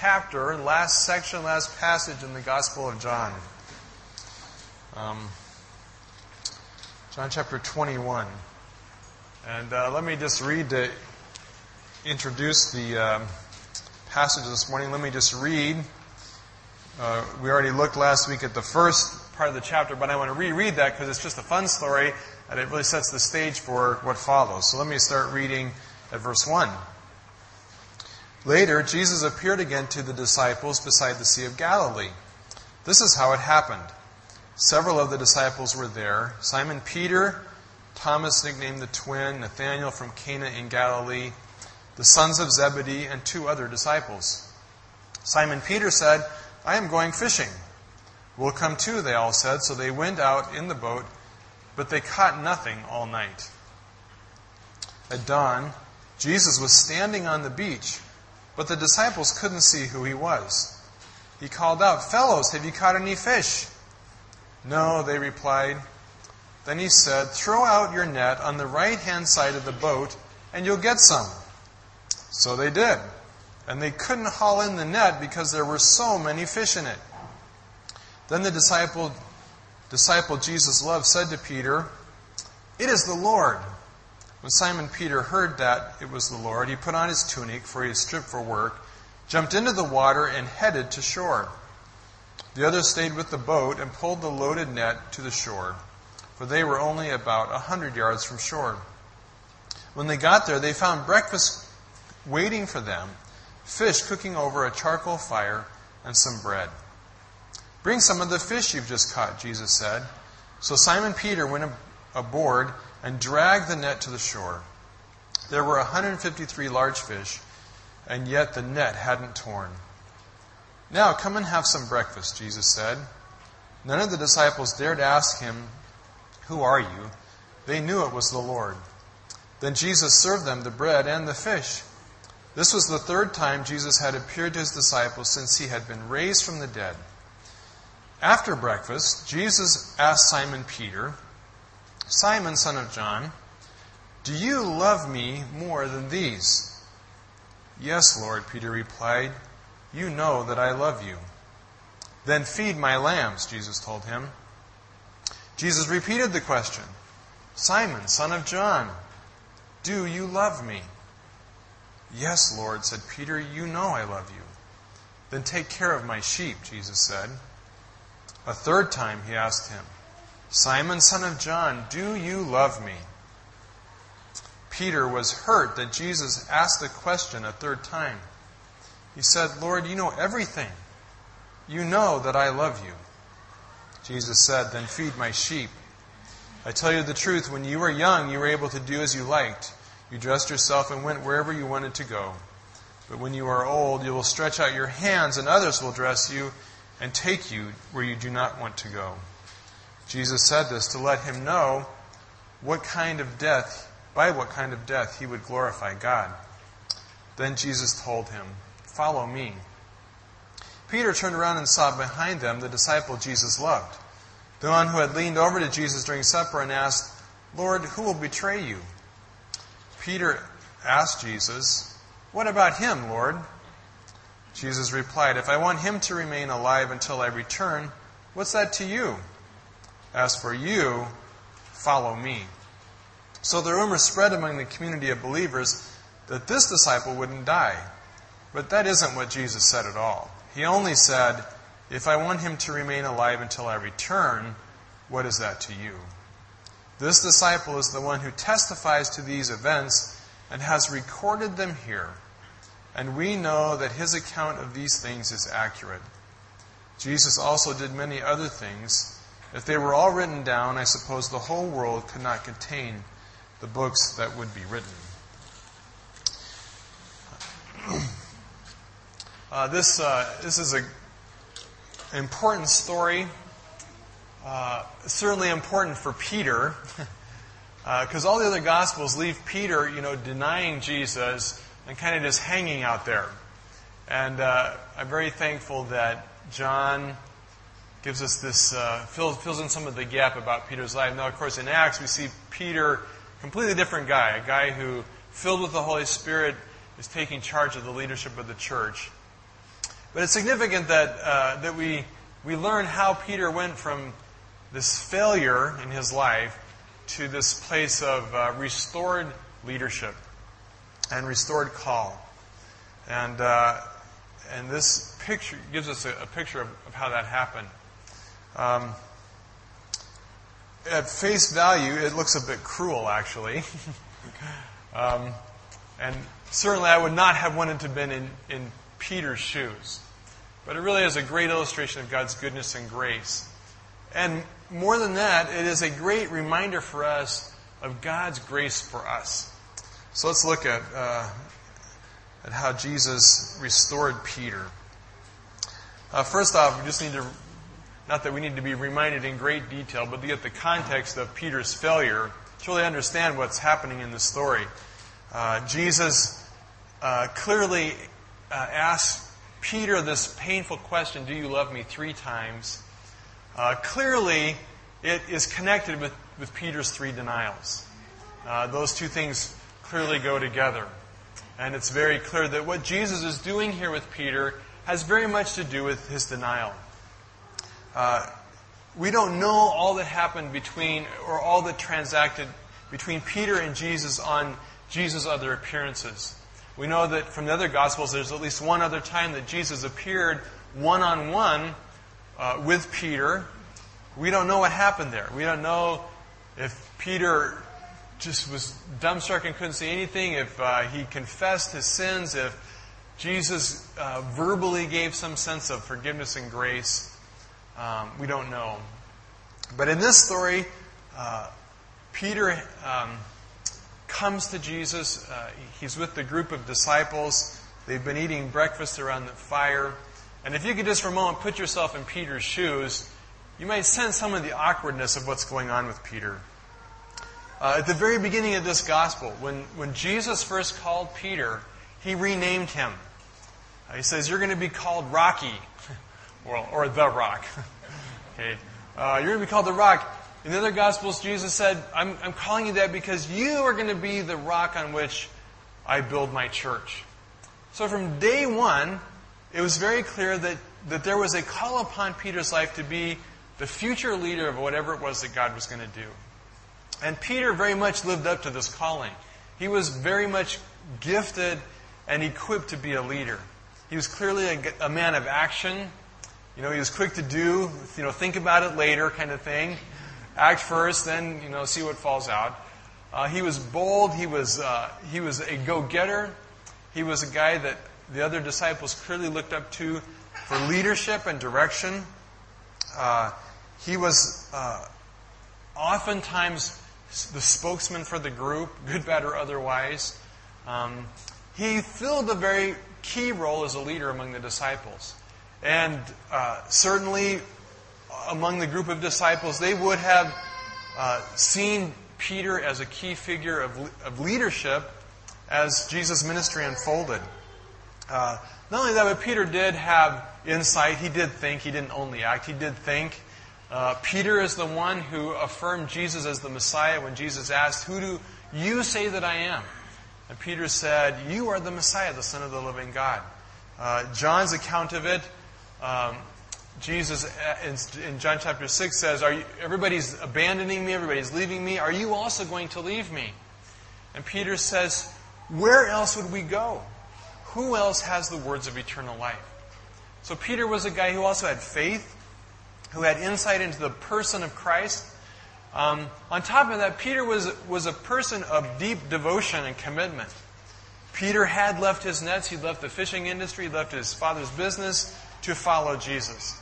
chapter, last section, last passage in the Gospel of John. Um, John chapter 21. And uh, let me just read to introduce the uh, passage this morning. Let me just read. Uh, we already looked last week at the first part of the chapter, but I want to reread that because it's just a fun story and it really sets the stage for what follows. So let me start reading at verse 1. Later, Jesus appeared again to the disciples beside the Sea of Galilee. This is how it happened. Several of the disciples were there Simon Peter, Thomas, nicknamed the twin, Nathanael from Cana in Galilee, the sons of Zebedee, and two other disciples. Simon Peter said, I am going fishing. We'll come too, they all said. So they went out in the boat, but they caught nothing all night. At dawn, Jesus was standing on the beach but the disciples couldn't see who he was. He called out, Fellows, have you caught any fish? No, they replied. Then he said, Throw out your net on the right hand side of the boat, and you'll get some. So they did. And they couldn't haul in the net because there were so many fish in it. Then the disciple, disciple Jesus loved said to Peter, It is the Lord. When Simon Peter heard that it was the Lord, he put on his tunic, for he had stripped for work, jumped into the water, and headed to shore. The others stayed with the boat and pulled the loaded net to the shore, for they were only about a hundred yards from shore. When they got there, they found breakfast waiting for them fish cooking over a charcoal fire, and some bread. Bring some of the fish you've just caught, Jesus said. So Simon Peter went aboard and dragged the net to the shore. There were 153 large fish, and yet the net hadn't torn. Now come and have some breakfast, Jesus said. None of the disciples dared ask him, Who are you? They knew it was the Lord. Then Jesus served them the bread and the fish. This was the third time Jesus had appeared to his disciples since he had been raised from the dead. After breakfast, Jesus asked Simon Peter, Simon, son of John, do you love me more than these? Yes, Lord, Peter replied. You know that I love you. Then feed my lambs, Jesus told him. Jesus repeated the question Simon, son of John, do you love me? Yes, Lord, said Peter, you know I love you. Then take care of my sheep, Jesus said. A third time he asked him, Simon, son of John, do you love me? Peter was hurt that Jesus asked the question a third time. He said, Lord, you know everything. You know that I love you. Jesus said, Then feed my sheep. I tell you the truth, when you were young, you were able to do as you liked. You dressed yourself and went wherever you wanted to go. But when you are old, you will stretch out your hands, and others will dress you and take you where you do not want to go. Jesus said this to let him know what kind of death, by what kind of death he would glorify God. Then Jesus told him, Follow me. Peter turned around and saw behind them the disciple Jesus loved, the one who had leaned over to Jesus during supper and asked, Lord, who will betray you? Peter asked Jesus, What about him, Lord? Jesus replied, If I want him to remain alive until I return, what's that to you? As for you, follow me. So the rumor spread among the community of believers that this disciple wouldn't die. But that isn't what Jesus said at all. He only said, If I want him to remain alive until I return, what is that to you? This disciple is the one who testifies to these events and has recorded them here. And we know that his account of these things is accurate. Jesus also did many other things if they were all written down, I suppose the whole world could not contain the books that would be written. Uh, this, uh, this is an important story. Uh, certainly important for Peter, because uh, all the other Gospels leave Peter, you know, denying Jesus and kind of just hanging out there. And uh, I'm very thankful that John gives us this, uh, fills, fills in some of the gap about Peter's life. Now, of course, in Acts, we see Peter, completely different guy, a guy who, filled with the Holy Spirit, is taking charge of the leadership of the church. But it's significant that, uh, that we, we learn how Peter went from this failure in his life to this place of uh, restored leadership and restored call. And, uh, and this picture gives us a, a picture of, of, how that happened. Um, at face value, it looks a bit cruel, actually. um, and certainly, I would not have wanted to have been in, in Peter's shoes. But it really is a great illustration of God's goodness and grace. And more than that, it is a great reminder for us of God's grace for us. So let's look at, uh, at how Jesus restored Peter. Uh, first off, we just need to, not that we need to be reminded in great detail, but to get the context of Peter's failure to really understand what's happening in the story. Uh, Jesus uh, clearly uh, asks Peter this painful question Do you love me three times? Uh, clearly, it is connected with, with Peter's three denials. Uh, those two things clearly go together. And it's very clear that what Jesus is doing here with Peter has very much to do with his denial. Uh, we don't know all that happened between, or all that transacted between Peter and Jesus on Jesus' other appearances. We know that from the other Gospels, there's at least one other time that Jesus appeared one on one with Peter. We don't know what happened there. We don't know if Peter just was dumbstruck and couldn't see anything, if uh, he confessed his sins, if Jesus uh, verbally gave some sense of forgiveness and grace. Um, we don't know. But in this story, uh, Peter um, comes to Jesus. Uh, he's with the group of disciples. They've been eating breakfast around the fire. And if you could just for a moment put yourself in Peter's shoes, you might sense some of the awkwardness of what's going on with Peter. Uh, at the very beginning of this gospel, when, when Jesus first called Peter, he renamed him. Uh, he says, You're going to be called Rocky, or, or the Rock. okay. Uh, you're going to be called the Rock. In the other Gospels, Jesus said, I'm, I'm calling you that because you are going to be the rock on which I build my church. So from day one, it was very clear that, that there was a call upon Peter's life to be the future leader of whatever it was that God was going to do. And Peter very much lived up to this calling. He was very much gifted and equipped to be a leader. He was clearly a, a man of action. You know, he was quick to do, you know, think about it later kind of thing act first, then you know see what falls out. Uh, he was bold. He was uh, he was a go-getter. He was a guy that the other disciples clearly looked up to for leadership and direction. Uh, he was uh, oftentimes the spokesman for the group, good, bad, or otherwise. Um, he filled a very key role as a leader among the disciples. And uh, certainly among the group of disciples, they would have uh, seen Peter as a key figure of, of leadership as Jesus' ministry unfolded. Uh, not only that, but Peter did have insight. He did think. He didn't only act. He did think. Uh, Peter is the one who affirmed Jesus as the Messiah when Jesus asked, Who do you say that I am? And Peter said, You are the Messiah, the Son of the living God. Uh, John's account of it um, Jesus uh, in, John chapter 6 says, Are you, Everybody's abandoning me, everybody's leaving me. Are you also going to leave me? And Peter says, Where else would we go? Who else has the words of eternal life? So Peter was a guy who also had faith, who had insight into the person of Christ. Um, on top of that, Peter was, was a person of deep devotion and commitment. Peter had left his nets, he left the fishing industry, he left his father's business to follow Jesus.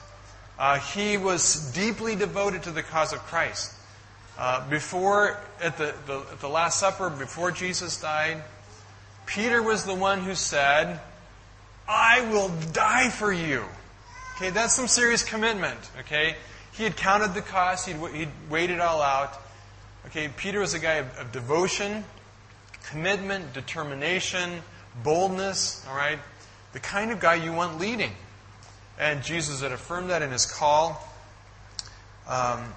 Uh, he was deeply devoted to the cause of Christ. Uh, before, at the, the, at the Last Supper, before Jesus died, Peter was the one who said, I will die for you. Okay, that's some serious commitment. Okay, he had counted the cost, he'd, he'd weighed it all out. Okay, Peter was a guy of, of devotion, commitment, determination, boldness. All right, the kind of guy you want leading. And Jesus had affirmed that in his call. Um,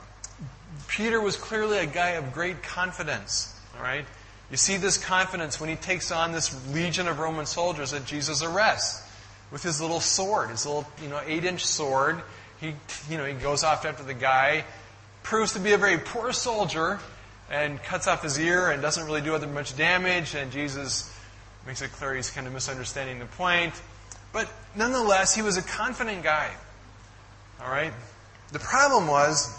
Peter was clearly a guy of great confidence. All right? You see this confidence when he takes on this legion of Roman soldiers that Jesus arrests. with his little sword, his little, you know, eight inch sword. He, you know, he goes off after the guy, proves to be a very poor soldier, and cuts off his ear and doesn't really do other much damage. And Jesus makes it clear he's kind of misunderstanding the point. But nonetheless, he was a confident guy. All right? The problem was,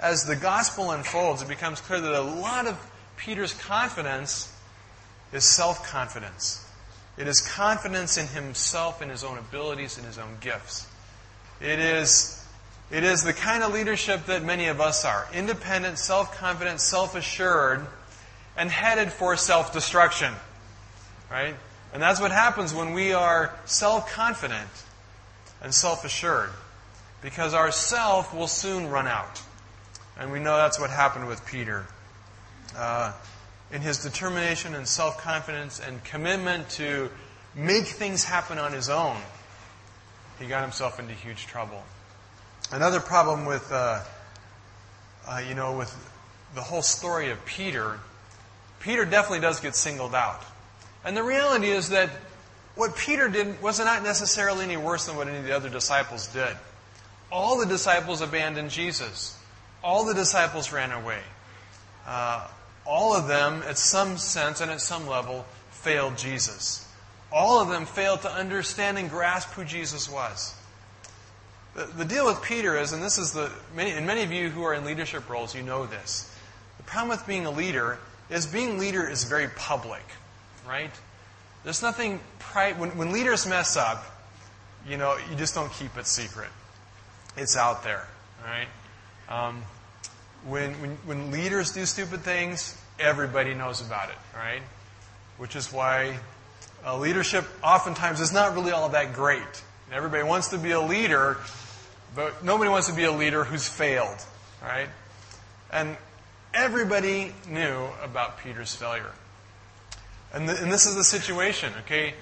as the gospel unfolds, it becomes clear that a lot of Peter's confidence is self confidence. It is confidence in himself, in his own abilities, in his own gifts. It is, it is the kind of leadership that many of us are independent, self confident, self assured, and headed for self destruction. Right? And that's what happens when we are self confident and self assured. Because our self will soon run out. And we know that's what happened with Peter. Uh, in his determination and self confidence and commitment to make things happen on his own, he got himself into huge trouble. Another problem with, uh, uh, you know, with the whole story of Peter, Peter definitely does get singled out. And the reality is that what Peter did was not necessarily any worse than what any of the other disciples did. All the disciples abandoned Jesus. All the disciples ran away. Uh, all of them, at some sense and at some level, failed Jesus. All of them failed to understand and grasp who Jesus was. The, the deal with Peter is, and this is the, many, and many of you who are in leadership roles, you know this. The problem with being a leader is being leader is very public, right? There's nothing, pri- when, when leaders mess up, you know, you just don't keep it secret. It's out there, right? Um, when, when, when leaders do stupid things, everybody knows about it, right? Which is why uh, leadership oftentimes is not really all that great. Everybody wants to be a leader, but nobody wants to be a leader who's failed, right? And everybody knew about Peter's failure. And, th- and this is the situation, okay?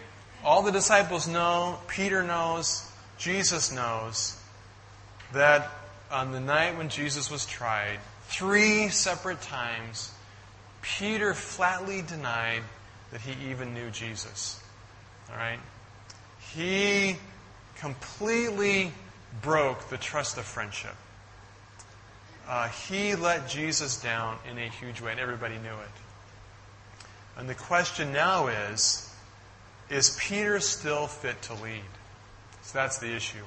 All the disciples know, Peter knows, Jesus knows that on the night when Jesus was tried, three separate times, Peter flatly denied that he even knew Jesus. All right? He completely broke the trust of friendship. Uh, he let Jesus down in a huge way, and everybody knew it. And the question now is is Peter still fit to lead? So that's the issue.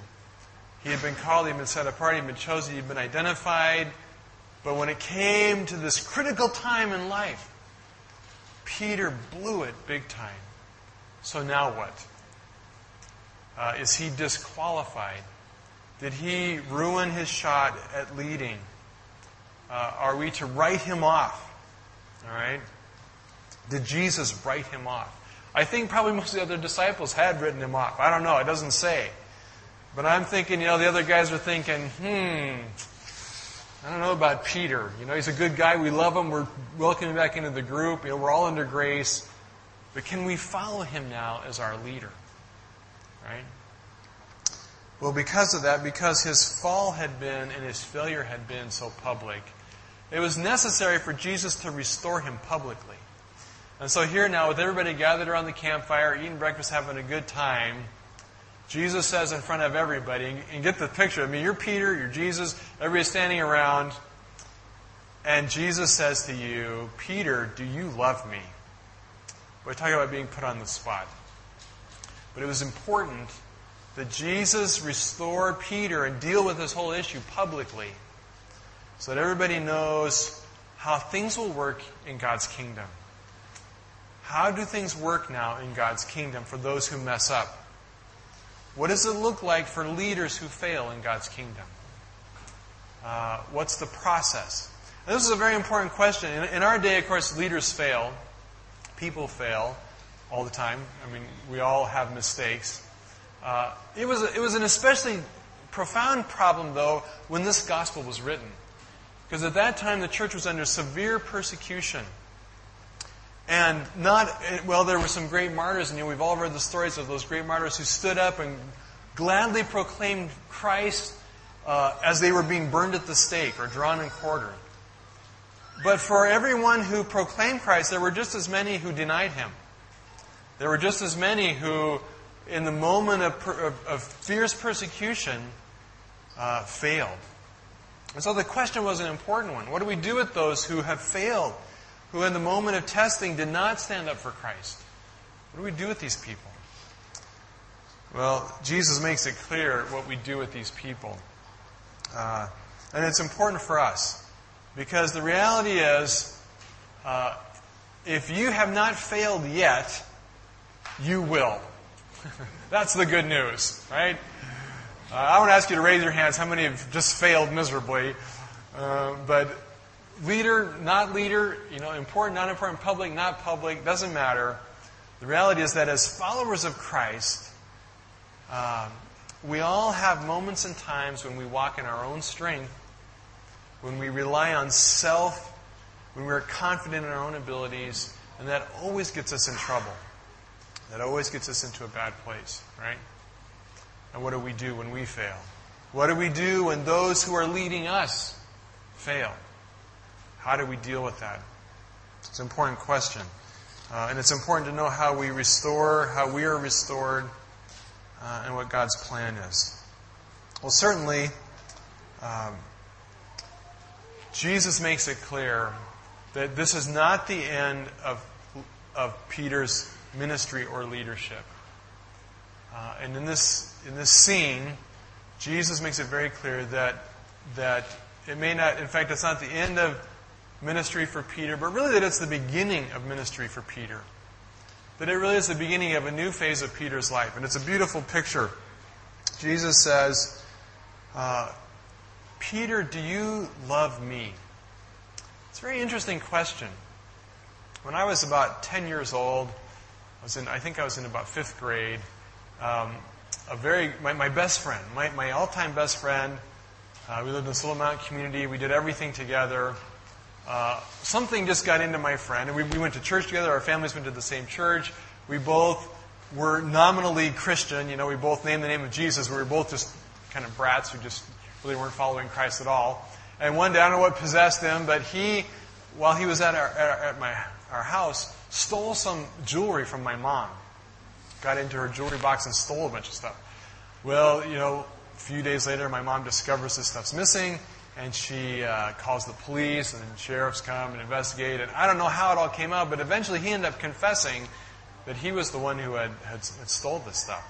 He had been called, he had been set apart, he had been chosen, he had been identified. But when it came to this critical time in life, Peter blew it big time. So now what? Uh, is he disqualified? Did he ruin his shot at leading? Uh, are we to write him off? All right? Did Jesus write him off? I think probably most of the other disciples had written him off. I don't know. It doesn't say. But I'm thinking, you know, the other guys are thinking, hmm, I don't know about Peter. You know, he's a good guy. We love him. We're welcoming back into the group. You know, we're all under grace. But can we follow him now as our leader? Right? Well, because of that, because his fall had been and his failure had been so public, it was necessary for Jesus to restore him publicly. And so here now, with everybody gathered around the campfire, eating breakfast, having a good time, Jesus says in front of everybody, and get the picture. I mean, you're Peter, you're Jesus, everybody's standing around, and Jesus says to you, Peter, do you love me? We're talking about being put on the spot. But it was important that Jesus restore Peter and deal with this whole issue publicly so that everybody knows how things will work in God's kingdom. How do things work now in God's kingdom for those who mess up? What does it look like for leaders who fail in God's kingdom? Uh, what's the process? And this is a very important question. In, in, our day, of course, leaders fail. People fail all the time. I mean, we all have mistakes. Uh, it, was it was an especially profound problem, though, when this gospel was written. Because at that time, the church was under severe persecution. And not, well, there were some great martyrs, and we've all read the stories of those great martyrs who stood up and gladly proclaimed Christ uh, as they were being burned at the stake or drawn and quartered. But for everyone who proclaimed Christ, there were just as many who denied him. There were just as many who in the moment of, of, of fierce persecution, uh, failed. And so the question was an important one. What do we do with those who have failed, who in the moment of testing did not stand up for Christ? What do we do with these people? Well, Jesus makes it clear what we do with these people. Uh, and it's important for us because the reality is uh, if you have not failed yet, you will. That's the good news, right? Uh, I want to ask you to raise your hands how many have just failed miserably. Uh, but leader, not leader, you know, important, not important, public, not public, doesn't matter. The reality is that as followers of Christ, um, we all have moments and times when we walk in our own strength, when we rely on self, when we're confident in our own abilities, and that always gets us in trouble. That always gets us into a bad place, right? And what do we do when we fail? What do we do when those who are leading us fail? How do we deal with that? It's an important question. Uh, and it's important to know how we restore, how we are restored, uh, and what God's plan is. Well, certainly, um, Jesus makes it clear that this is not the end of, of Peter's ministry or leadership. Uh, and in this, in this scene, Jesus makes it very clear that, that it may not, in fact, it's not the end of ministry for Peter, but really that it's the beginning of ministry for Peter. That it really is the beginning of a new phase of Peter's life. And it's a beautiful picture. Jesus says, uh, Peter, do you love me? It's a very interesting question. When I was about 10 years old, I was in, I think I was in about fifth grade um, a very my, my, best friend, my, my all-time best friend. Uh, we lived in this little mountain community. We did everything together. Uh, something just got into my friend, and we, we went to church together. Our families went to the same church. We both were nominally Christian. You know, we both named the name of Jesus. We were both just kind of brats who just really weren't following Christ at all. And one day, I don't know what possessed him, but he, while he was at, our, at my, our house, stole some jewelry from my mom got into her jewelry box and stole a bunch of stuff. Well, you know, a few days later, my mom discovers this stuff's missing, and she uh, calls the police, and the sheriffs come and investigate. And I don't know how it all came out, but eventually he ended up confessing that he was the one who had, had, had stole this stuff.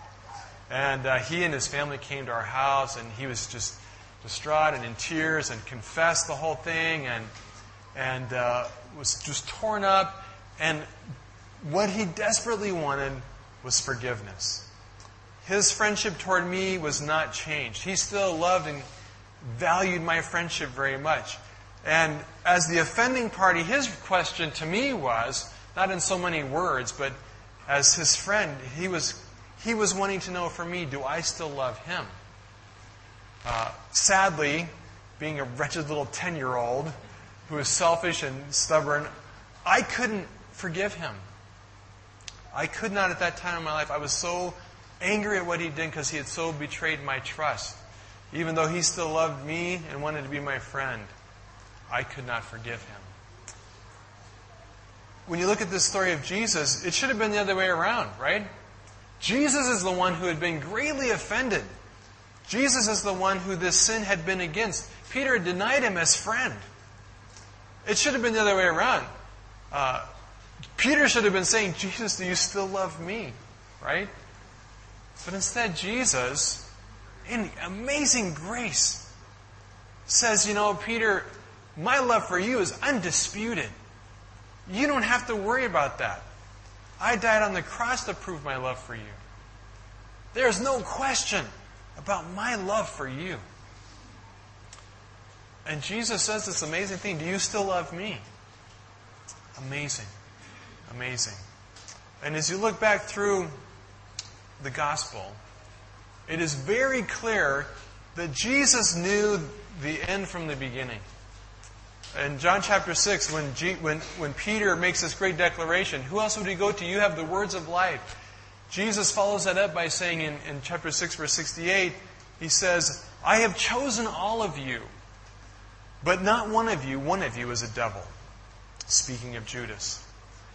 And uh, he and his family came to our house, and he was just distraught and in tears and confessed the whole thing and, and uh, was just torn up. And what he desperately wanted was forgiveness. His friendship toward me was not changed. He still loved and valued my friendship very much. And as the offending party, his question to me was not in so many words, but as his friend, he was, he was wanting to know from me, do I still love him? Uh, sadly, being a wretched little 10 year old who was selfish and stubborn, I couldn't forgive him. I could not at that time in my life. I was so angry at what he did because he had so betrayed my trust. Even though he still loved me and wanted to be my friend, I could not forgive him. When you look at this story of Jesus, it should have been the other way around, right? Jesus is the one who had been greatly offended. Jesus is the one who this sin had been against. Peter had denied him as friend. It should have been the other way around. Uh, Peter should have been saying, Jesus, do you still love me? Right? But instead, Jesus, in amazing grace, says, You know, Peter, my love for you is undisputed. You don't have to worry about that. I died on the cross to prove my love for you. There's no question about my love for you. And Jesus says this amazing thing Do you still love me? Amazing. Amazing. And as you look back through the gospel, it is very clear that Jesus knew the end from the beginning. In John chapter 6, when, G, when, when Peter makes this great declaration, who else would he go to? You have the words of life. Jesus follows that up by saying in, in chapter 6, verse 68, he says, I have chosen all of you, but not one of you, one of you is a devil. Speaking of Judas.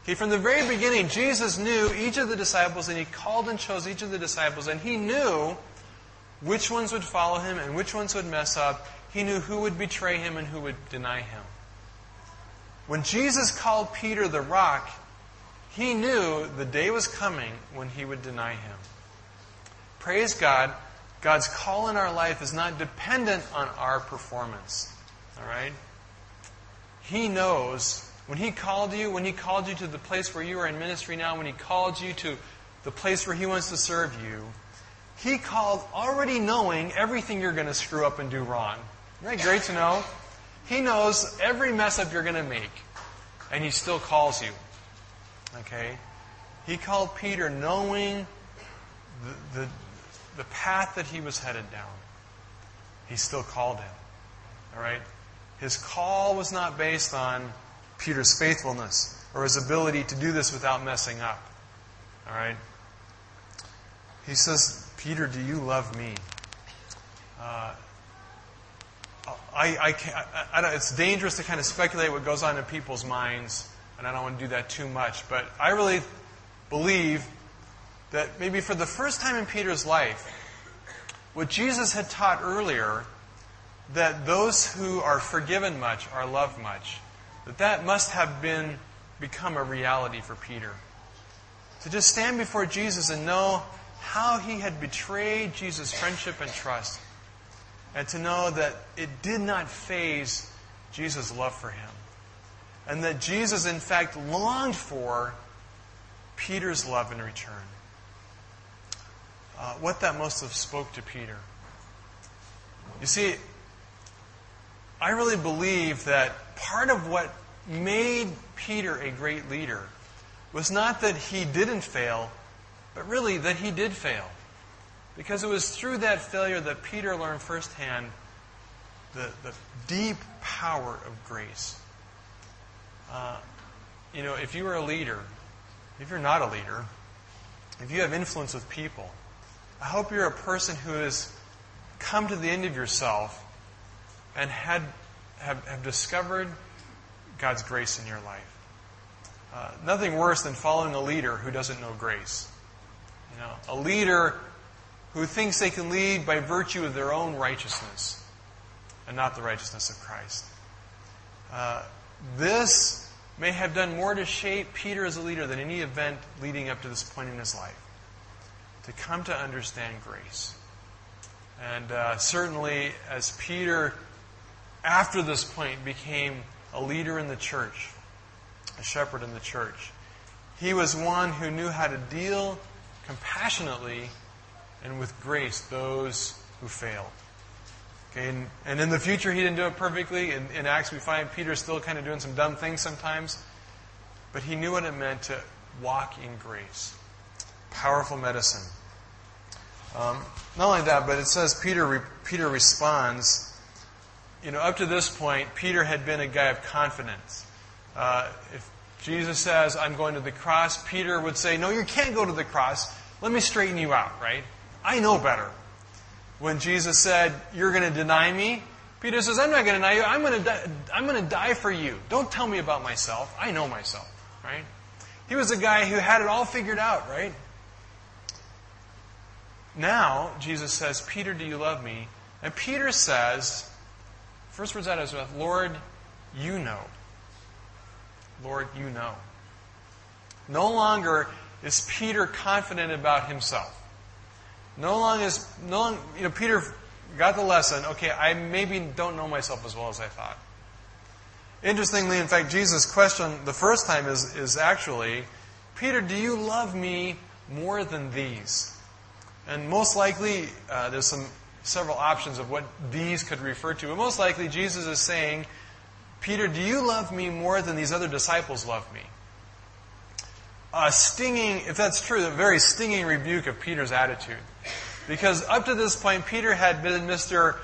Okay, from the very beginning, Jesus knew each of the disciples, and he called and chose each of the disciples, and he knew which ones would follow him and which ones would mess up. He knew who would betray him and who would deny him. When Jesus called Peter the rock, he knew the day was coming when he would deny him. Praise God, God's call in our life is not dependent on our performance. All right? He knows when He called you, when He called you to the place where you are in ministry now, when He called you to the place where He wants to serve you, He called already knowing everything you're going to screw up and do wrong. Isn't that great to know? He knows every mess up you're going to make, and He still calls you. Okay? He called Peter knowing the, the, the path that he was headed down. He still called him. All right? His call was not based on Peter's faithfulness or his ability to do this without messing up. All right? He says, Peter, do you love me? Uh, I, I, I, I it's dangerous to kind of speculate what goes on in people's minds, and I don't want to do that too much. But I really believe that maybe for the first time in Peter's life, what Jesus had taught earlier, that those who are forgiven much are loved much, that that must have been become a reality for Peter. To just stand before Jesus and know how he had betrayed Jesus' friendship and trust, and to know that it did not faze Jesus' love for him, and that Jesus, in fact, longed for Peter's love in return. Uh, what that must have spoke to Peter. You see, I really believe that part of what made Peter a great leader was not that he didn't fail, but really that he did fail. Because it was through that failure that Peter learned firsthand the, the deep power of grace. Uh, you know, if you are a leader, if you're not a leader, if you have influence with people, I hope you're a person who has come to the end of yourself and had, have, have discovered God's grace in your life. Uh, nothing worse than following a leader who doesn't know grace. You know, a leader who thinks they can lead by virtue of their own righteousness and not the righteousness of Christ. Uh, this may have done more to shape Peter as a leader than any event leading up to this point in his life. To come to understand grace. And uh, certainly, as Peter after this point, became a leader in the church, a shepherd in the church. He was one who knew how to deal compassionately and with grace those who failed. Okay, and, and in the future, he didn't do it perfectly. In, in Acts, we find Peter still kind of doing some dumb things sometimes. But he knew what it meant to walk in grace. Powerful medicine. Um, not only that, but it says Peter, Peter responds you know, up to this point, Peter had been a guy of confidence. Uh, if Jesus says, I'm going to the cross, Peter would say, No, you can't go to the cross. Let me straighten you out, right? I know better. When Jesus said, You're going to deny me, Peter says, I'm not going to deny you. I'm going to, I'm going to die for you. Don't tell me about myself. I know myself, right? He was a guy who had it all figured out, right? Now, Jesus says, Peter, do you love me? And Peter says, First words out of his mouth, Lord, you know. Lord, you know. No longer is Peter confident about himself. No longer is, no longer, you know, Peter got the lesson, okay, I maybe don't know myself as well as I thought. Interestingly, in fact, Jesus' question the first time is, is actually, Peter, do you love me more than these? And most likely, uh, there's some several options of what these could refer to. But most likely, Jesus is saying, Peter, do you love me more than these other disciples love me? A stinging, if that's true, a very stinging rebuke of Peter's attitude. Because up to this point, Peter had been Mr.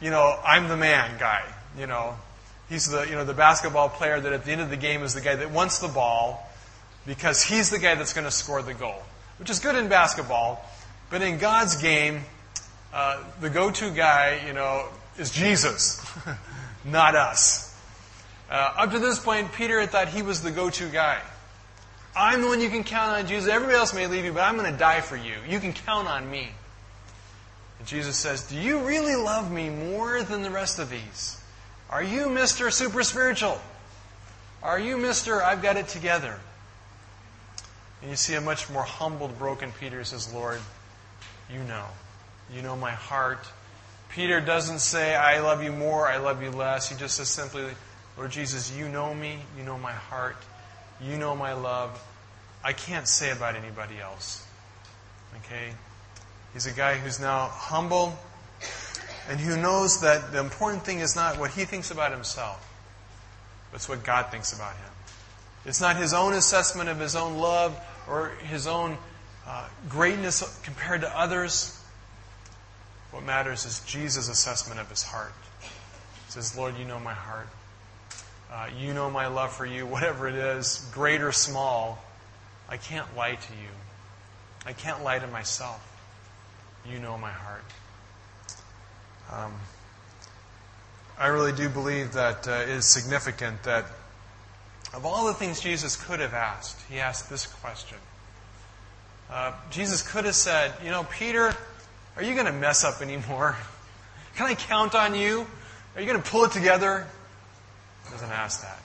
You know, I'm the man guy. You know, he's the, you know, the basketball player that at the end of the game is the guy that wants the ball because he's the guy that's going to score the goal, which is good in basketball. But in God's game, uh, the go-to guy, you know, is Jesus, not us. Uh, up to this point, Peter had thought he was the go-to guy. I'm the one you can count on, Jesus. Everybody else may leave you, but I'm going to die for you. You can count on me. And Jesus says, Do you really love me more than the rest of these? Are you Mr. Super Spiritual? Are you Mr. I've got it together? And you see a much more humbled, broken Peter says, Lord, you know. You know my heart. Peter doesn't say, I love you more, I love you less. He just says simply, Lord Jesus, you know me, you know my heart, you know my love. I can't say about anybody else. Okay? He's a guy who's now humble and who knows that the important thing is not what he thinks about himself, but it's what God thinks about him. It's not his own assessment of his own love or his own uh, greatness compared to others. What matters is Jesus' assessment of his heart. He says, Lord, you know my heart. Uh, you know my love for you, whatever it is, great or small. I can't lie to you. I can't lie to myself. You know my heart. Um, I really do believe that uh, it is significant that of all the things Jesus could have asked, he asked this question. Uh, Jesus could have said, You know, Peter, are you going to mess up anymore? Can I count on you? Are you going to pull it together? He doesn't ask that.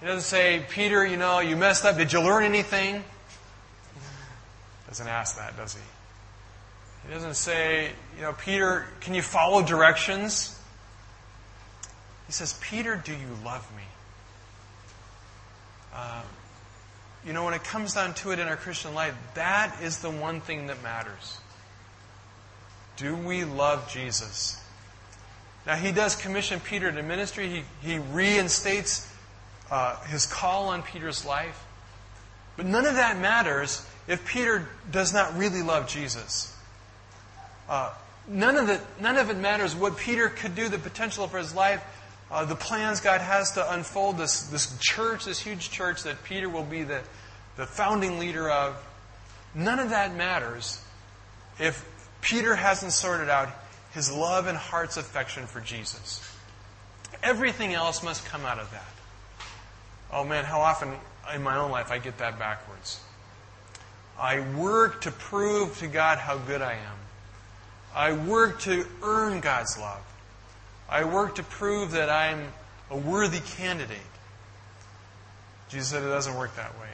He doesn't say, Peter, you know, you messed up. Did you learn anything? Doesn't ask that, does he? He doesn't say, you know, Peter, can you follow directions? He says, Peter, do you love me? Uh, you know, when it comes down to it in our Christian life, that is the one thing that matters. Do we love Jesus? Now, he does commission Peter to ministry. He, he reinstates uh, his call on Peter's life. But none of that matters if Peter does not really love Jesus. Uh, none, of it, none of it matters what Peter could do, the potential for his life, uh, the plans God has to unfold this, this church, this huge church that Peter will be the, the founding leader of. None of that matters if Peter hasn't sorted out his love and heart's affection for Jesus. Everything else must come out of that. Oh man, how often in my own life I get that backwards. I work to prove to God how good I am. I work to earn God's love. I work to prove that I'm a worthy candidate. Jesus said it doesn't work that way.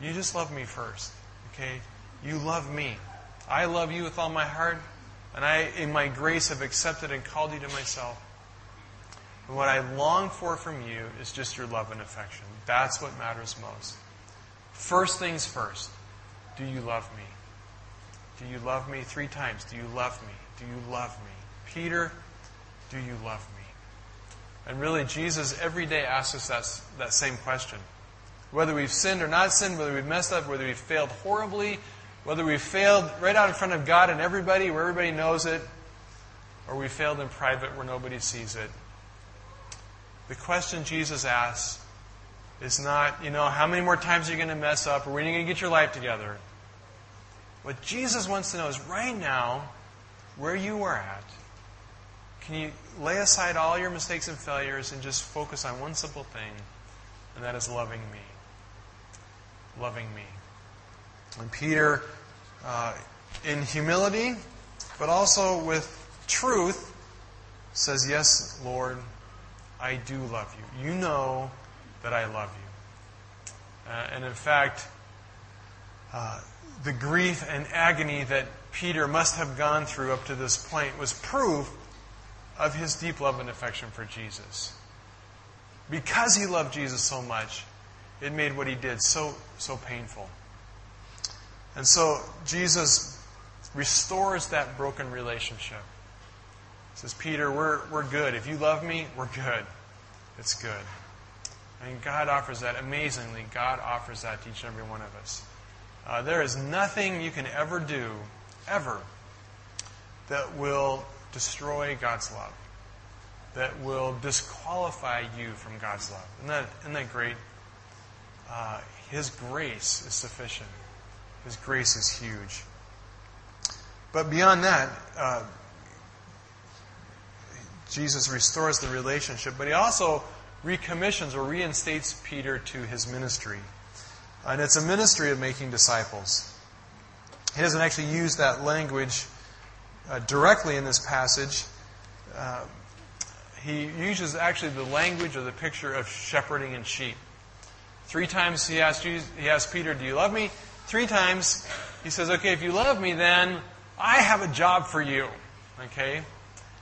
You just love me first. Okay? You love me. I love you with all my heart, and I, in my grace, have accepted and called you to myself. And what I long for from you is just your love and affection. That's what matters most. First things first. Do you love me? Do you love me? Three times. Do you love me? Do you love me? Peter, do you love me? And really, Jesus every day asks us that, that same question. Whether we've sinned or not sinned, whether we've messed up, whether we've failed horribly, whether we've failed right out in front of God and everybody, where everybody knows it, or we failed in private where nobody sees it. The question Jesus asks is not, you know, how many more times are you going to mess up, or when are you going to get your life together? What Jesus wants to know is right now, where you are at, can you lay aside all your mistakes and failures and just focus on one simple thing, and that is loving me? Loving me. And Peter, uh, in humility, but also with truth, says, Yes, Lord, I do love you. You know that I love you. Uh, and in fact, uh, the grief and agony that Peter must have gone through up to this point was proof of his deep love and affection for Jesus. Because he loved Jesus so much, it made what he did so, so painful. And so Jesus restores that broken relationship. He says, Peter, we're, we're good. If you love me, we're good. It's good. And God offers that amazingly. God offers that to each and every one of us. Uh, there is nothing you can ever do, ever, that will destroy God's love, that will disqualify you from God's love. Isn't that, isn't that great? Uh, His grace is sufficient. His grace is huge. But beyond that, uh, Jesus restores the relationship, but he also recommissions or reinstates Peter to his ministry. And it's a ministry of making disciples. He doesn't actually use that language uh, directly in this passage. Uh, he uses actually the language or the picture of shepherding and sheep. Three times he asked, Jesus, he asked Peter, Do you love me? Three times he says, Okay, if you love me, then I have a job for you. Okay?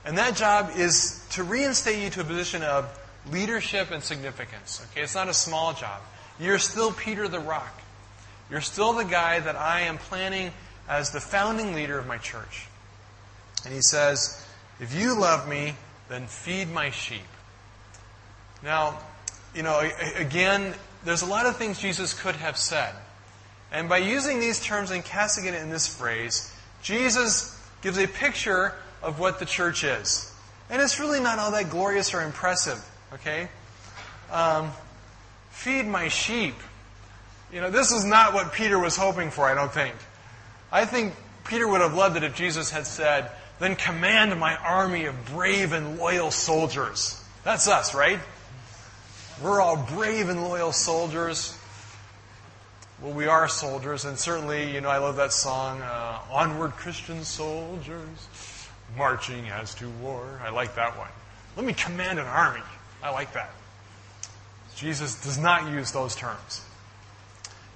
And that job is to reinstate you to a position of leadership and significance. Okay? It's not a small job. You're still Peter the Rock. You're still the guy that I am planning as the founding leader of my church. And he says, If you love me, then feed my sheep. Now, you know, again, there's a lot of things Jesus could have said. And by using these terms and casting it in this phrase, Jesus gives a picture of what the church is. And it's really not all that glorious or impressive, okay? Um, feed my sheep. You know, this is not what Peter was hoping for, I don't think. I think Peter would have loved it if Jesus had said, Then command my army of brave and loyal soldiers. That's us, right? We're all brave and loyal soldiers. Well, we are soldiers, and certainly, you know, I love that song, uh, Onward Christian Soldiers, Marching as to War. I like that one. Let me command an army. I like that. Jesus does not use those terms.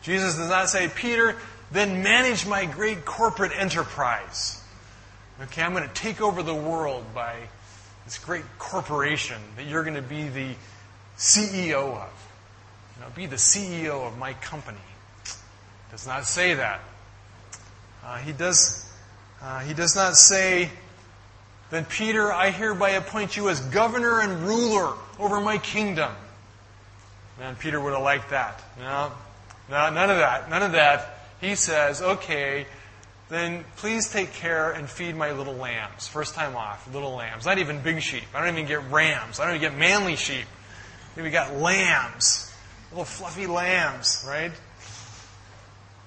Jesus does not say, Peter, then manage my great corporate enterprise. Okay, I'm going to take over the world by this great corporation that you're going to be the CEO of. You know, be the CEO of my company does not say that. Uh, he, does, uh, he does not say, Then Peter, I hereby appoint you as governor and ruler over my kingdom. Man, Peter would have liked that. No, no, none of that. None of that. He says, Okay, then please take care and feed my little lambs. First time off, little lambs. Not even big sheep. I don't even get rams. I don't even get manly sheep. We got lambs, little fluffy lambs, right?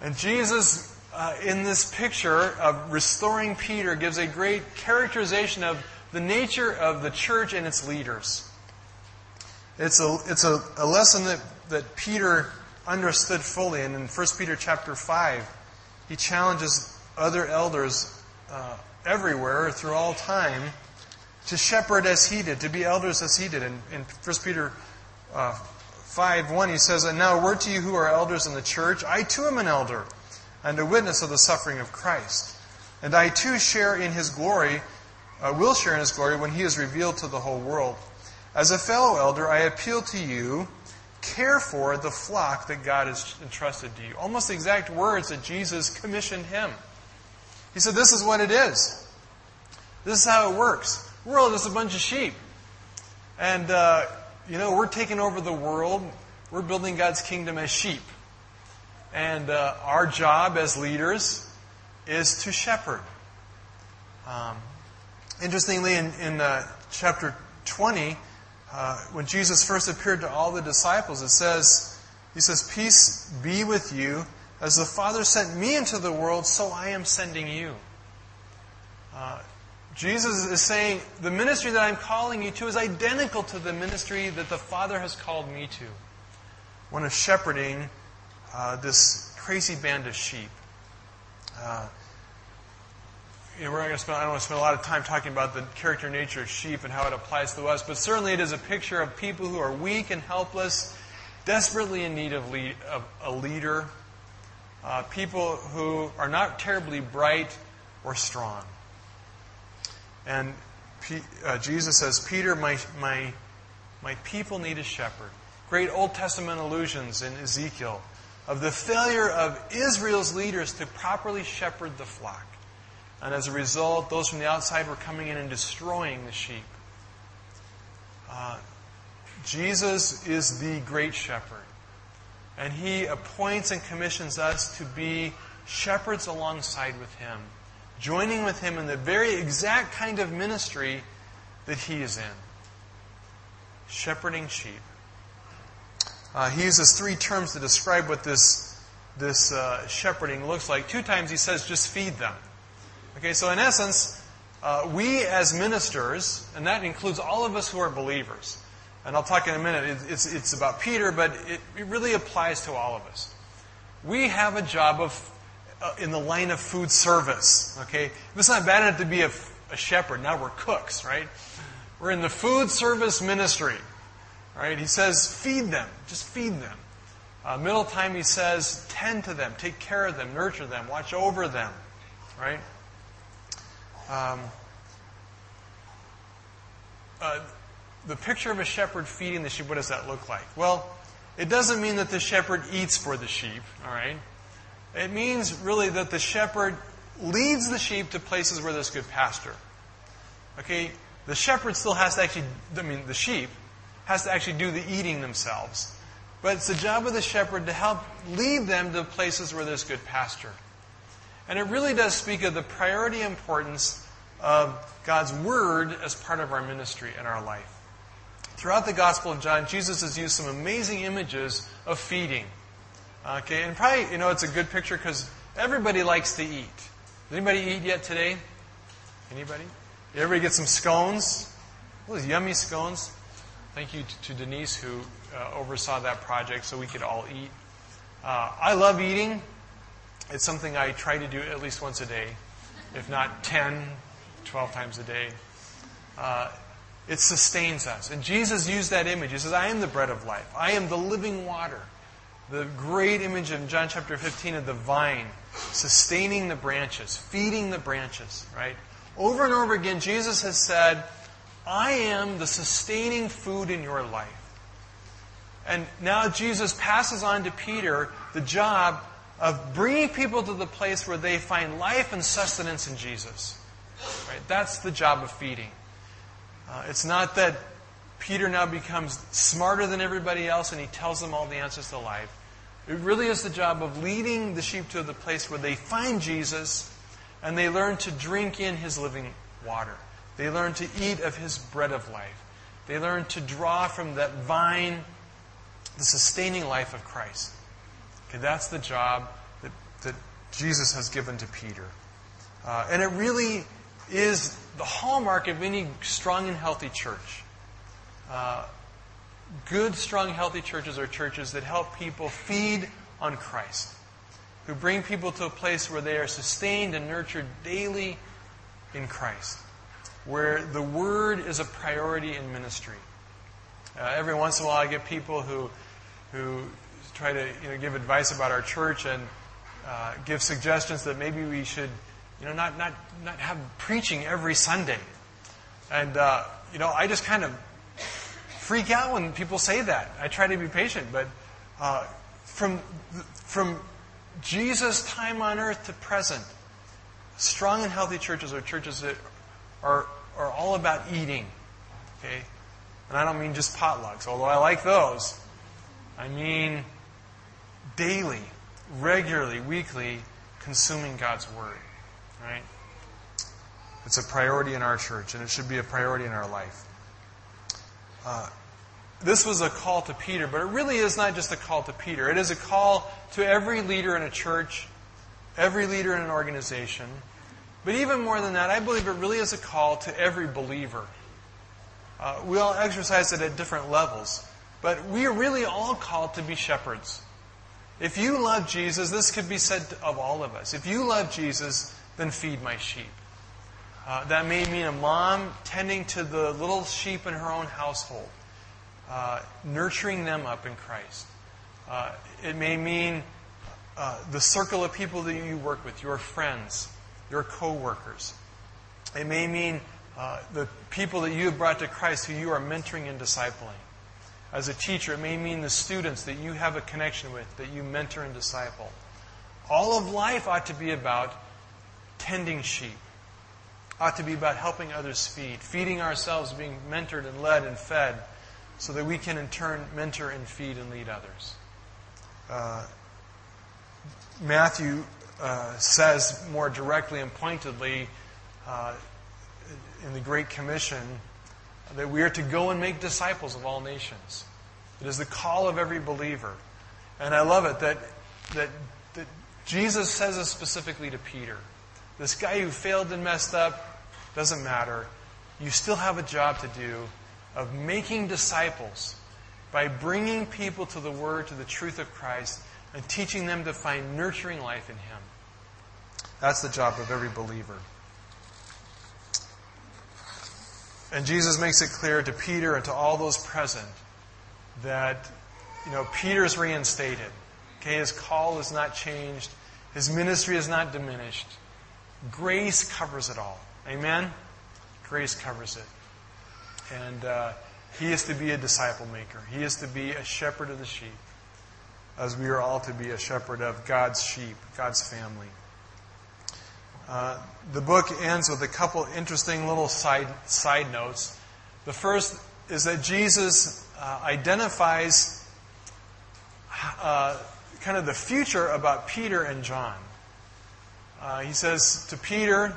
And Jesus, uh, in this picture of restoring Peter, gives a great characterization of the nature of the church and its leaders. It's a, it's a, a lesson that, that Peter understood fully. And in 1 Peter chapter 5, he challenges other elders uh, everywhere through all time to shepherd as he did, to be elders as he did. In, in 1 Peter uh, 5 1, he says, And now, a word to you who are elders in the church. I too am an elder and a witness of the suffering of Christ. And I too share in his glory, uh, will share in his glory when he is revealed to the whole world. As a fellow elder, I appeal to you, care for the flock that God has entrusted to you. Almost the exact words that Jesus commissioned him. He said, This is what it is. This is how it works. We're all just a bunch of sheep. And uh, you know, we're taking over the world. We're building God's kingdom as sheep. And uh, our job as leaders is to shepherd. Um, interestingly, in, in uh, chapter 20, uh, when Jesus first appeared to all the disciples, it says, He says, Peace be with you. As the Father sent me into the world, so I am sending you. Uh, Jesus is saying, the ministry that I'm calling you to is identical to the ministry that the Father has called me to. One of shepherding uh, this crazy band of sheep. Uh, you know, we're not going to spend, I don't want to spend a lot of time talking about the character nature of sheep and how it applies to us, but certainly it is a picture of people who are weak and helpless, desperately in need of, lead, of a leader, uh, people who are not terribly bright or strong. And uh, Jesus says, Peter, my, my, my people need a shepherd. Great Old Testament allusions in Ezekiel of the failure of Israel's leaders to properly shepherd the flock. And as a result, those from the outside were coming in and destroying the sheep. Uh, Jesus is the great shepherd. And he appoints and commissions us to be shepherds alongside with him joining with him in the very exact kind of ministry that he is in shepherding sheep. Uh, he uses three terms to describe what this, this uh, shepherding looks like. Two times he says, just feed them. Okay, so in essence, uh, we as ministers, and that includes all of us who are believers, and I'll talk in a minute, it, it's, it's about Peter, but it, it really applies to all of us. we have a job of in the line of food service. Okay, it's not bad enough to be a, a shepherd. Now we're cooks, right? We're in the food service ministry. Right? He says, feed them. Just feed them. Uh, middle time, he says, tend to them, take care of them, nurture them, watch over them. Right? Um, uh, the picture of a shepherd feeding the sheep, what does that look like? Well, it doesn't mean that the shepherd eats for the sheep, all right? It means really that the shepherd leads the sheep to places where there's good pasture. Okay, the shepherd still has to actually, I mean, the sheep has to actually do the eating themselves. But it's the job of the shepherd to help lead them to places where there's good pasture. And it really does speak of the priority importance of God's Word as part of our ministry and our life. Throughout the Gospel of John, Jesus has used some amazing images of feeding. Okay, and probably, you know, it's a good picture because everybody likes to eat. Does Anybody eat yet today? Anybody? Everybody get some scones? Those yummy scones. Thank you to, Denise who uh, oversaw that project so we could all eat. Uh, I love eating. It's something I try to do at least once a day, if not 10, 12 times a day. Uh, it sustains us. And Jesus used that image. He says, I am the bread of life. I am the living water. The great image in John chapter 15 of the vine, sustaining the branches, feeding the branches, right? Over and over again, Jesus has said, I am the sustaining food in your life. And now Jesus passes on to Peter the job of bringing people to the place where they find life and sustenance in Jesus. Right? That's the job of feeding. Uh, it's not that Peter now becomes smarter than everybody else and he tells them all the answers to life. It really is the job of leading the sheep to the place where they find Jesus and they learn to drink in his living water. They learn to eat of his bread of life. They learn to draw from that vine the sustaining life of Christ. Okay, that's the job that, that Jesus has given to Peter. Uh, and it really is the hallmark of any strong and healthy church. Uh, good, strong, healthy churches are churches that help people feed on Christ, who bring people to a place where they are sustained and nurtured daily in Christ, where the Word is a priority in ministry. Uh, every once in a while, I get people who, who try to you know, give advice about our church and uh, give suggestions that maybe we should you know, not, not, not have preaching every Sunday. And, uh, you know, I just kind of freak out when people say that. I try to be patient, but uh, from, from Jesus' time on earth to present, strong and healthy churches are churches that are, are all about eating. Okay? And I don't mean just potlucks, although I like those. I mean daily, regularly, weekly, consuming God's Word. Right? It's a priority in our church, and it should be a priority in our life. Uh, this was a call to Peter, but it really is not just a call to Peter. It is a call to every leader in a church, every leader in an organization. But even more than that, I believe it really is a call to every believer. Uh, we all exercise it at different levels, but we are really all called to be shepherds. If you love Jesus, this could be said of all of us. If you love Jesus, then feed my sheep. Uh, that may mean a mom tending to the little sheep in her own household, uh, nurturing them up in Christ. Uh, it may mean uh, the circle of people that you work with, your friends, your co-workers. It may mean uh, the people that you have brought to Christ who you are mentoring and discipling. As a teacher, it may mean the students that you have a connection with, that you mentor and disciple. All of life ought to be about tending sheep ought to be about helping others feed, feeding ourselves, being mentored and led and fed, so that we can in turn mentor and feed and lead others. Uh, Matthew uh, says more directly and pointedly uh, in the Great Commission that we are to go and make disciples of all nations. It is the call of every believer. And I love it that, that, that Jesus says this specifically to Peter. This guy who failed and messed up, doesn't matter. You still have a job to do of making disciples by bringing people to the Word, to the truth of Christ, and teaching them to find nurturing life in Him. That's the job of every believer. And Jesus makes it clear to Peter and to all those present that, you know, Peter's reinstated. Okay, his call is not changed. His ministry is not diminished. Grace covers it all. Amen? Grace covers it. And uh, he is to be a disciple maker. He is to be a shepherd of the sheep, as we are all to be a shepherd of God's sheep, God's family. Uh, the book ends with a couple interesting little side, side notes. The first is that Jesus uh, identifies uh, kind of the future about Peter and John. Uh, he says to Peter,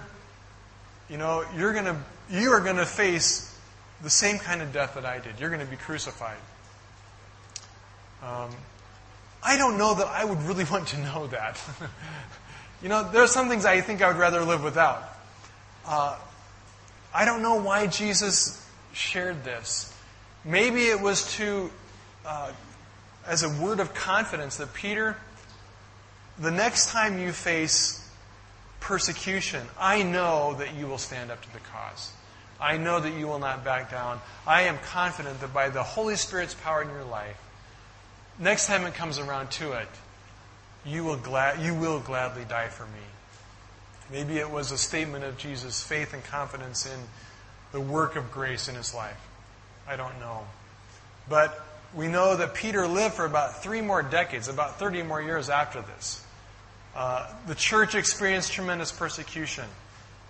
you know, you're to you are going to face the same kind of death that I did. You're going to be crucified. Um, I don't know that I would really want to know that. You know, there are some things I think I would rather live without. Uh, I don't know why Jesus shared this. Maybe it was to, uh, as a word of confidence that Peter, the next time you face persecution, I know that you will stand up to the cause. I know that you will not back down. I am confident that by the Holy Spirit's power in your life, next time it comes around to it, you will, glad, you will gladly die for me. Maybe it was a statement of Jesus' faith and confidence in the work of grace in his life. I don't know. But we know that Peter lived for about three more decades, about 30 more years after this. Uh, the church experienced tremendous persecution.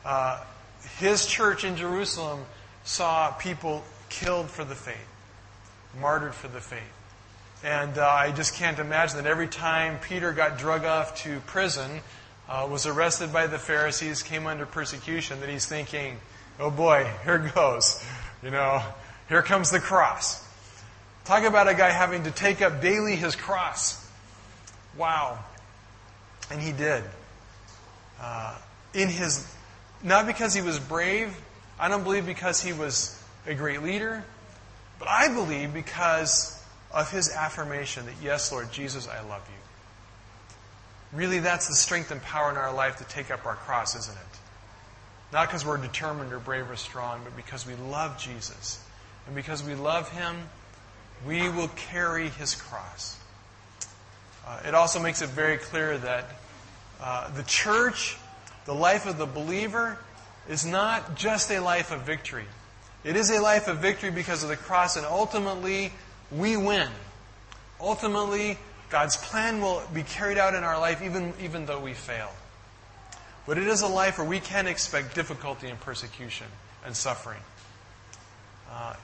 Uh, his church in Jerusalem saw people killed for the faith, martyred for the faith. And uh, I just can't imagine that every time Peter got drug off to prison, uh, was arrested by the Pharisees, came under persecution, that he's thinking, oh boy, here goes. You know, here comes the cross. Talk about a guy having to take up daily his cross. Wow. And he did. Uh, in his, not because he was brave, I don't believe because he was a great leader, but I believe because of his affirmation that, yes, Lord Jesus, I love you. Really, that's the strength and power in our life to take up our cross, isn't it? Not because we're determined or brave or strong, but because we love Jesus. And because we love him, we will carry his cross. Uh, it also makes it very clear that uh, the church, the life of the believer, is not just a life of victory. It is a life of victory because of the cross, and ultimately, we win. Ultimately, God's plan will be carried out in our life even, even though we fail. But it is a life where we can expect difficulty and persecution and suffering. Uh,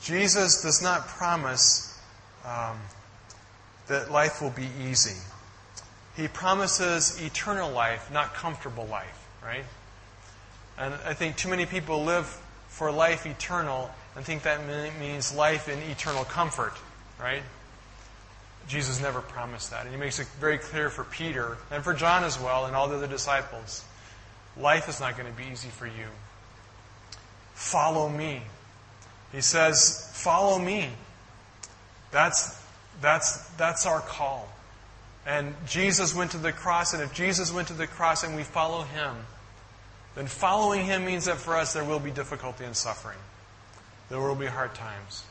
Jesus does not promise um, that life will be easy. He promises eternal life, not comfortable life, right? And I think too many people live for life eternal and think that means life in eternal comfort, right? Jesus never promised that. And he makes it very clear for Peter and for John as well and all the other disciples. Life is not going to be easy for you. Follow me. He says, Follow me. That's, that's, that's our call. And Jesus went to the cross, and if Jesus went to the cross and we follow him, then following him means that for us there will be difficulty and suffering. There will be hard times.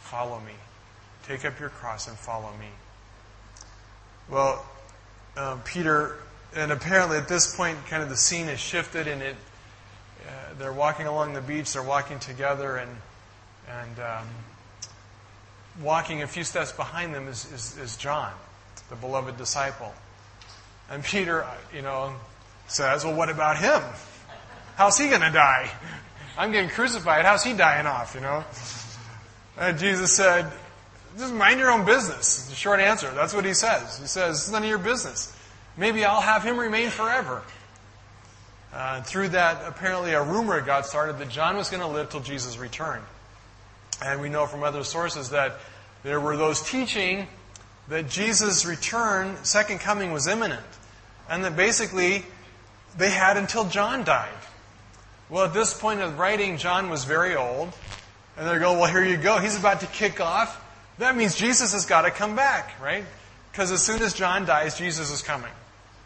Follow me. Take up your cross and follow me. Well, um, Peter, and apparently at this point, kind of the scene has shifted, and it. Uh, they're walking along the beach. They're walking together, and and um, walking a few steps behind them is, is, is John, the beloved disciple. And Peter, you know, says, "Well, what about him? How's he going to die?" I'm getting crucified. How's he dying off, you know? And Jesus said, just mind your own business. The short answer. That's what he says. He says, it's none of your business. Maybe I'll have him remain forever. Uh, through that, apparently a rumor got started that John was going to live till Jesus returned. And we know from other sources that there were those teaching that Jesus' return, second coming, was imminent. And that basically they had until John died. Well, at this point of writing, John was very old. And they're going, well, here you go. He's about to kick off. That means Jesus has got to come back, right? Because as soon as John dies, Jesus is coming.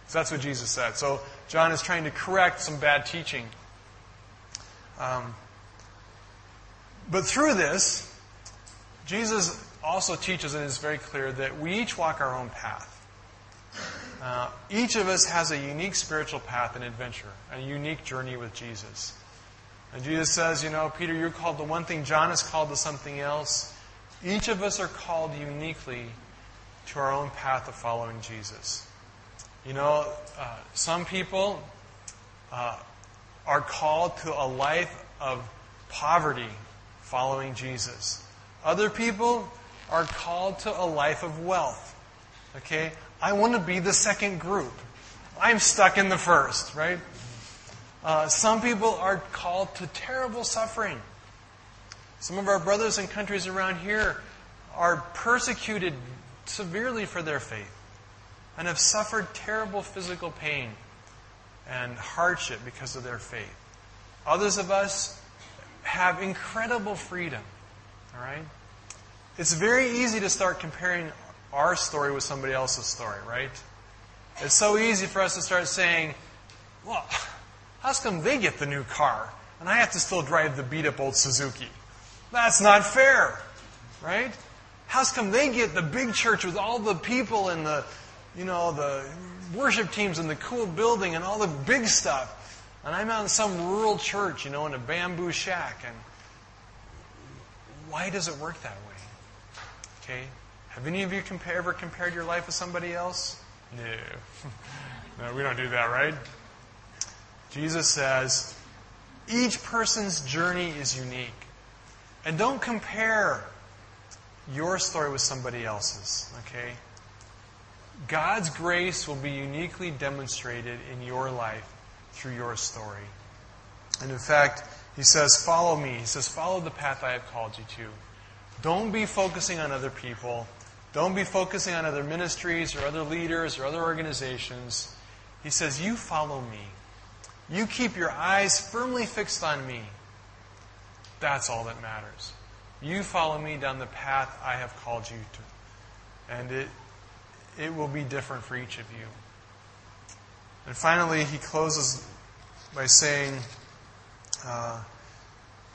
So that's what Jesus said. So John is trying to correct some bad teaching. Um, but through this, Jesus also teaches, and is very clear, that we each walk our own path. Uh, each of us has a unique spiritual path and adventure, a unique journey with Jesus. And Jesus says, you know, Peter, you're called to one thing, John is called to something else. Each of us are called uniquely to our own path of following Jesus. You know, uh, some people uh, are called to a life of poverty following Jesus. Other people are called to a life of wealth. Okay? I want to be the second group. I'm stuck in the first, right? Uh, some people are called to terrible suffering. Some of our brothers and countries around here are persecuted severely for their faith and have suffered terrible physical pain and hardship because of their faith. Others of us have incredible freedom. All right? It's very easy to start comparing our story with somebody else's story, right? It's so easy for us to start saying, well, how come they get the new car and I have to still drive the beat up old Suzuki? That's not fair, right? How come they get the big church with all the people and the, you know, the worship teams and the cool building and all the big stuff? And I'm out in some rural church, you know, in a bamboo shack. And why does it work that way? Okay? Have any of you ever compared your life with somebody else? No. no, we don't do that, right? Jesus says, each person's journey is unique. And don't compare your story with somebody else's, okay? God's grace will be uniquely demonstrated in your life through your story. And in fact, he says, Follow me. He says, Follow the path I have called you to. Don't be focusing on other people. Don't be focusing on other ministries or other leaders or other organizations. He says, You follow me. You keep your eyes firmly fixed on me. That's all that matters. You follow me down the path I have called you to. And it, it will be different for each of you. And finally, he closes by saying, uh,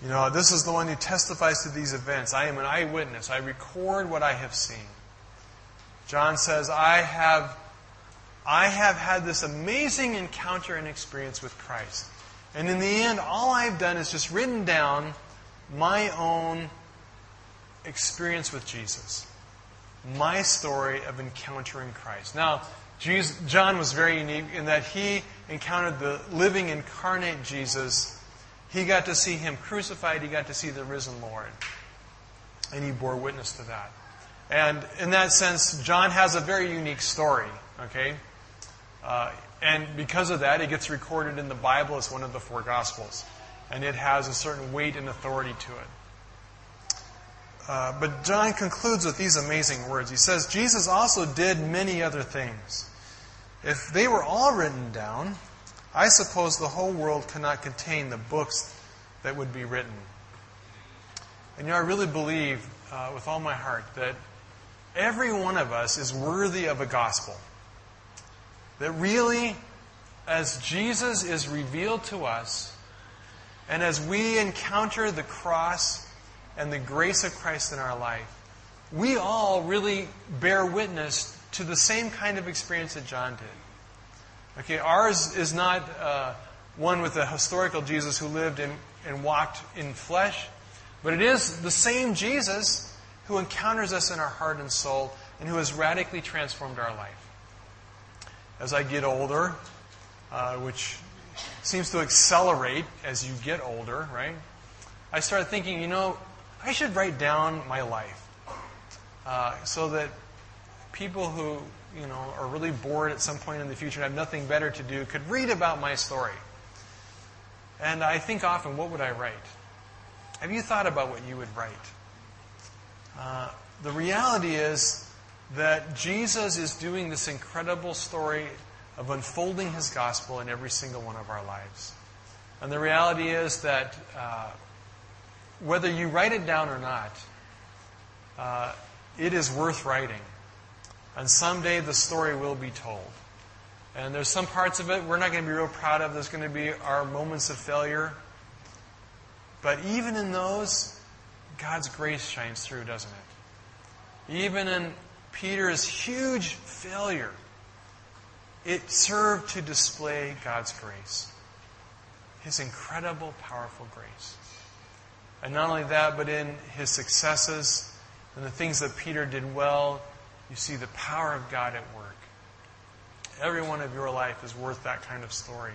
you know, this is the one who testifies to these events. I am an eyewitness. I record what I have seen. John says, I have, I have had this amazing encounter and experience with Christ. And in the end, all I've done is just written down my own experience with Jesus. My story of encountering Christ. Now, John was very unique in that he encountered the living, incarnate Jesus. He got to see him crucified, he got to see the risen Lord. And he bore witness to that. And in that sense, John has a very unique story, okay? Uh, and because of that, it gets recorded in the Bible as one of the four Gospels. And it has a certain weight and authority to it. Uh, but John concludes with these amazing words. He says, Jesus also did many other things. If they were all written down, I suppose the whole world cannot contain the books that would be written. And you know, I really believe uh, with all my heart that every one of us is worthy of a gospel. That really, as Jesus is revealed to us, and as we encounter the cross and the grace of Christ in our life, we all really bear witness to the same kind of experience that John did. Okay, ours is not uh, one with a historical Jesus who lived and, and walked in flesh, but it is the same Jesus who encounters us in our heart and soul and who has radically transformed our life. As I get older, uh, which seems to accelerate as you get older, right? I started thinking, you know, I should write down my life uh, so that people who you know are really bored at some point in the future and have nothing better to do could read about my story. And I think often, what would I write? Have you thought about what you would write? Uh, the reality is that Jesus is doing this incredible story of unfolding his gospel in every single one of our lives. And the reality is that uh, whether you write it down or not, uh, it is worth writing. And someday the story will be told. And there's some parts of it we're not going to be real proud of. There's going to be our moments of failure. But even in those, God's grace shines through, doesn't it? Even in Peter's huge failure, it served to display God's grace. His incredible, powerful grace. And not only that, but in his successes and the things that Peter did well, you see the power of God at work. Every one of your life is worth that kind of story.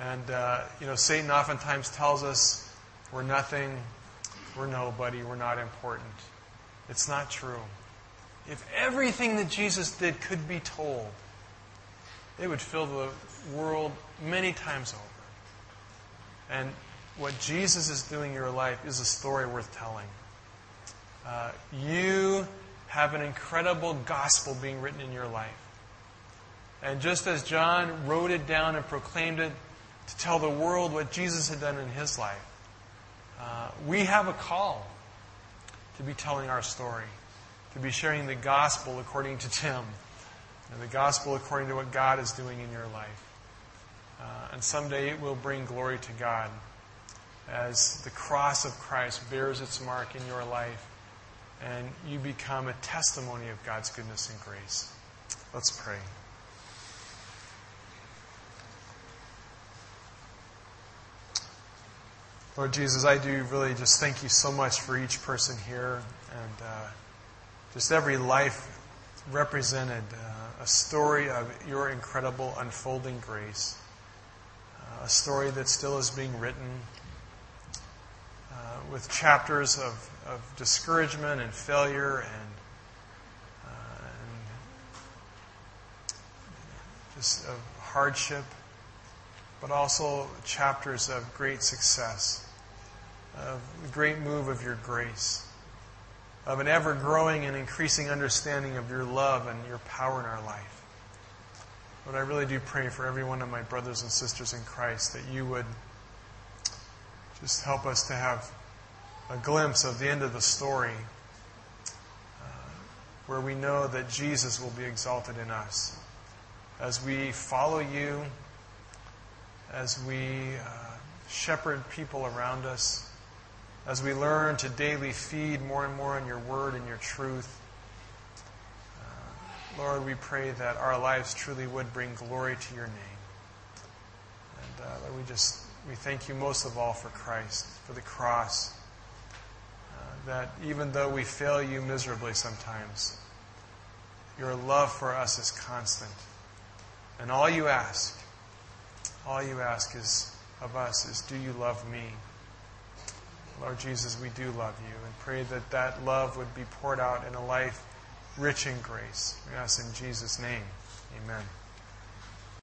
And, uh, you know, Satan oftentimes tells us we're nothing, we're nobody, we're not important. It's not true. If everything that Jesus did could be told, it would fill the world many times over. And what Jesus is doing in your life is a story worth telling. Uh, you have an incredible gospel being written in your life. And just as John wrote it down and proclaimed it to tell the world what Jesus had done in his life, uh, we have a call to be telling our story, to be sharing the gospel according to Tim, and the gospel according to what God is doing in your life. Uh, and someday it will bring glory to God as the cross of Christ bears its mark in your life and you become a testimony of God's goodness and grace. Let's pray. Lord Jesus, I do really just thank you so much for each person here and uh, just every life represented, uh, a story of your incredible unfolding grace, uh, a story that still is being written with chapters of, of discouragement and failure and, uh, and just of hardship, but also chapters of great success, of the great move of your grace, of an ever growing and increasing understanding of your love and your power in our life. But I really do pray for every one of my brothers and sisters in Christ that you would just help us to have a glimpse of the end of the story uh, where we know that Jesus will be exalted in us. As we follow you, as we uh, shepherd people around us, as we learn to daily feed more and more on your word and your truth, uh, Lord, we pray that our lives truly would bring glory to your name. And uh, Lord, we just we thank you most of all for Christ, for the cross. Uh, that even though we fail you miserably sometimes, your love for us is constant. And all you ask, all you ask is of us is, do you love me? Lord Jesus, we do love you and pray that that love would be poured out in a life rich in grace. We ask in Jesus' name. Amen.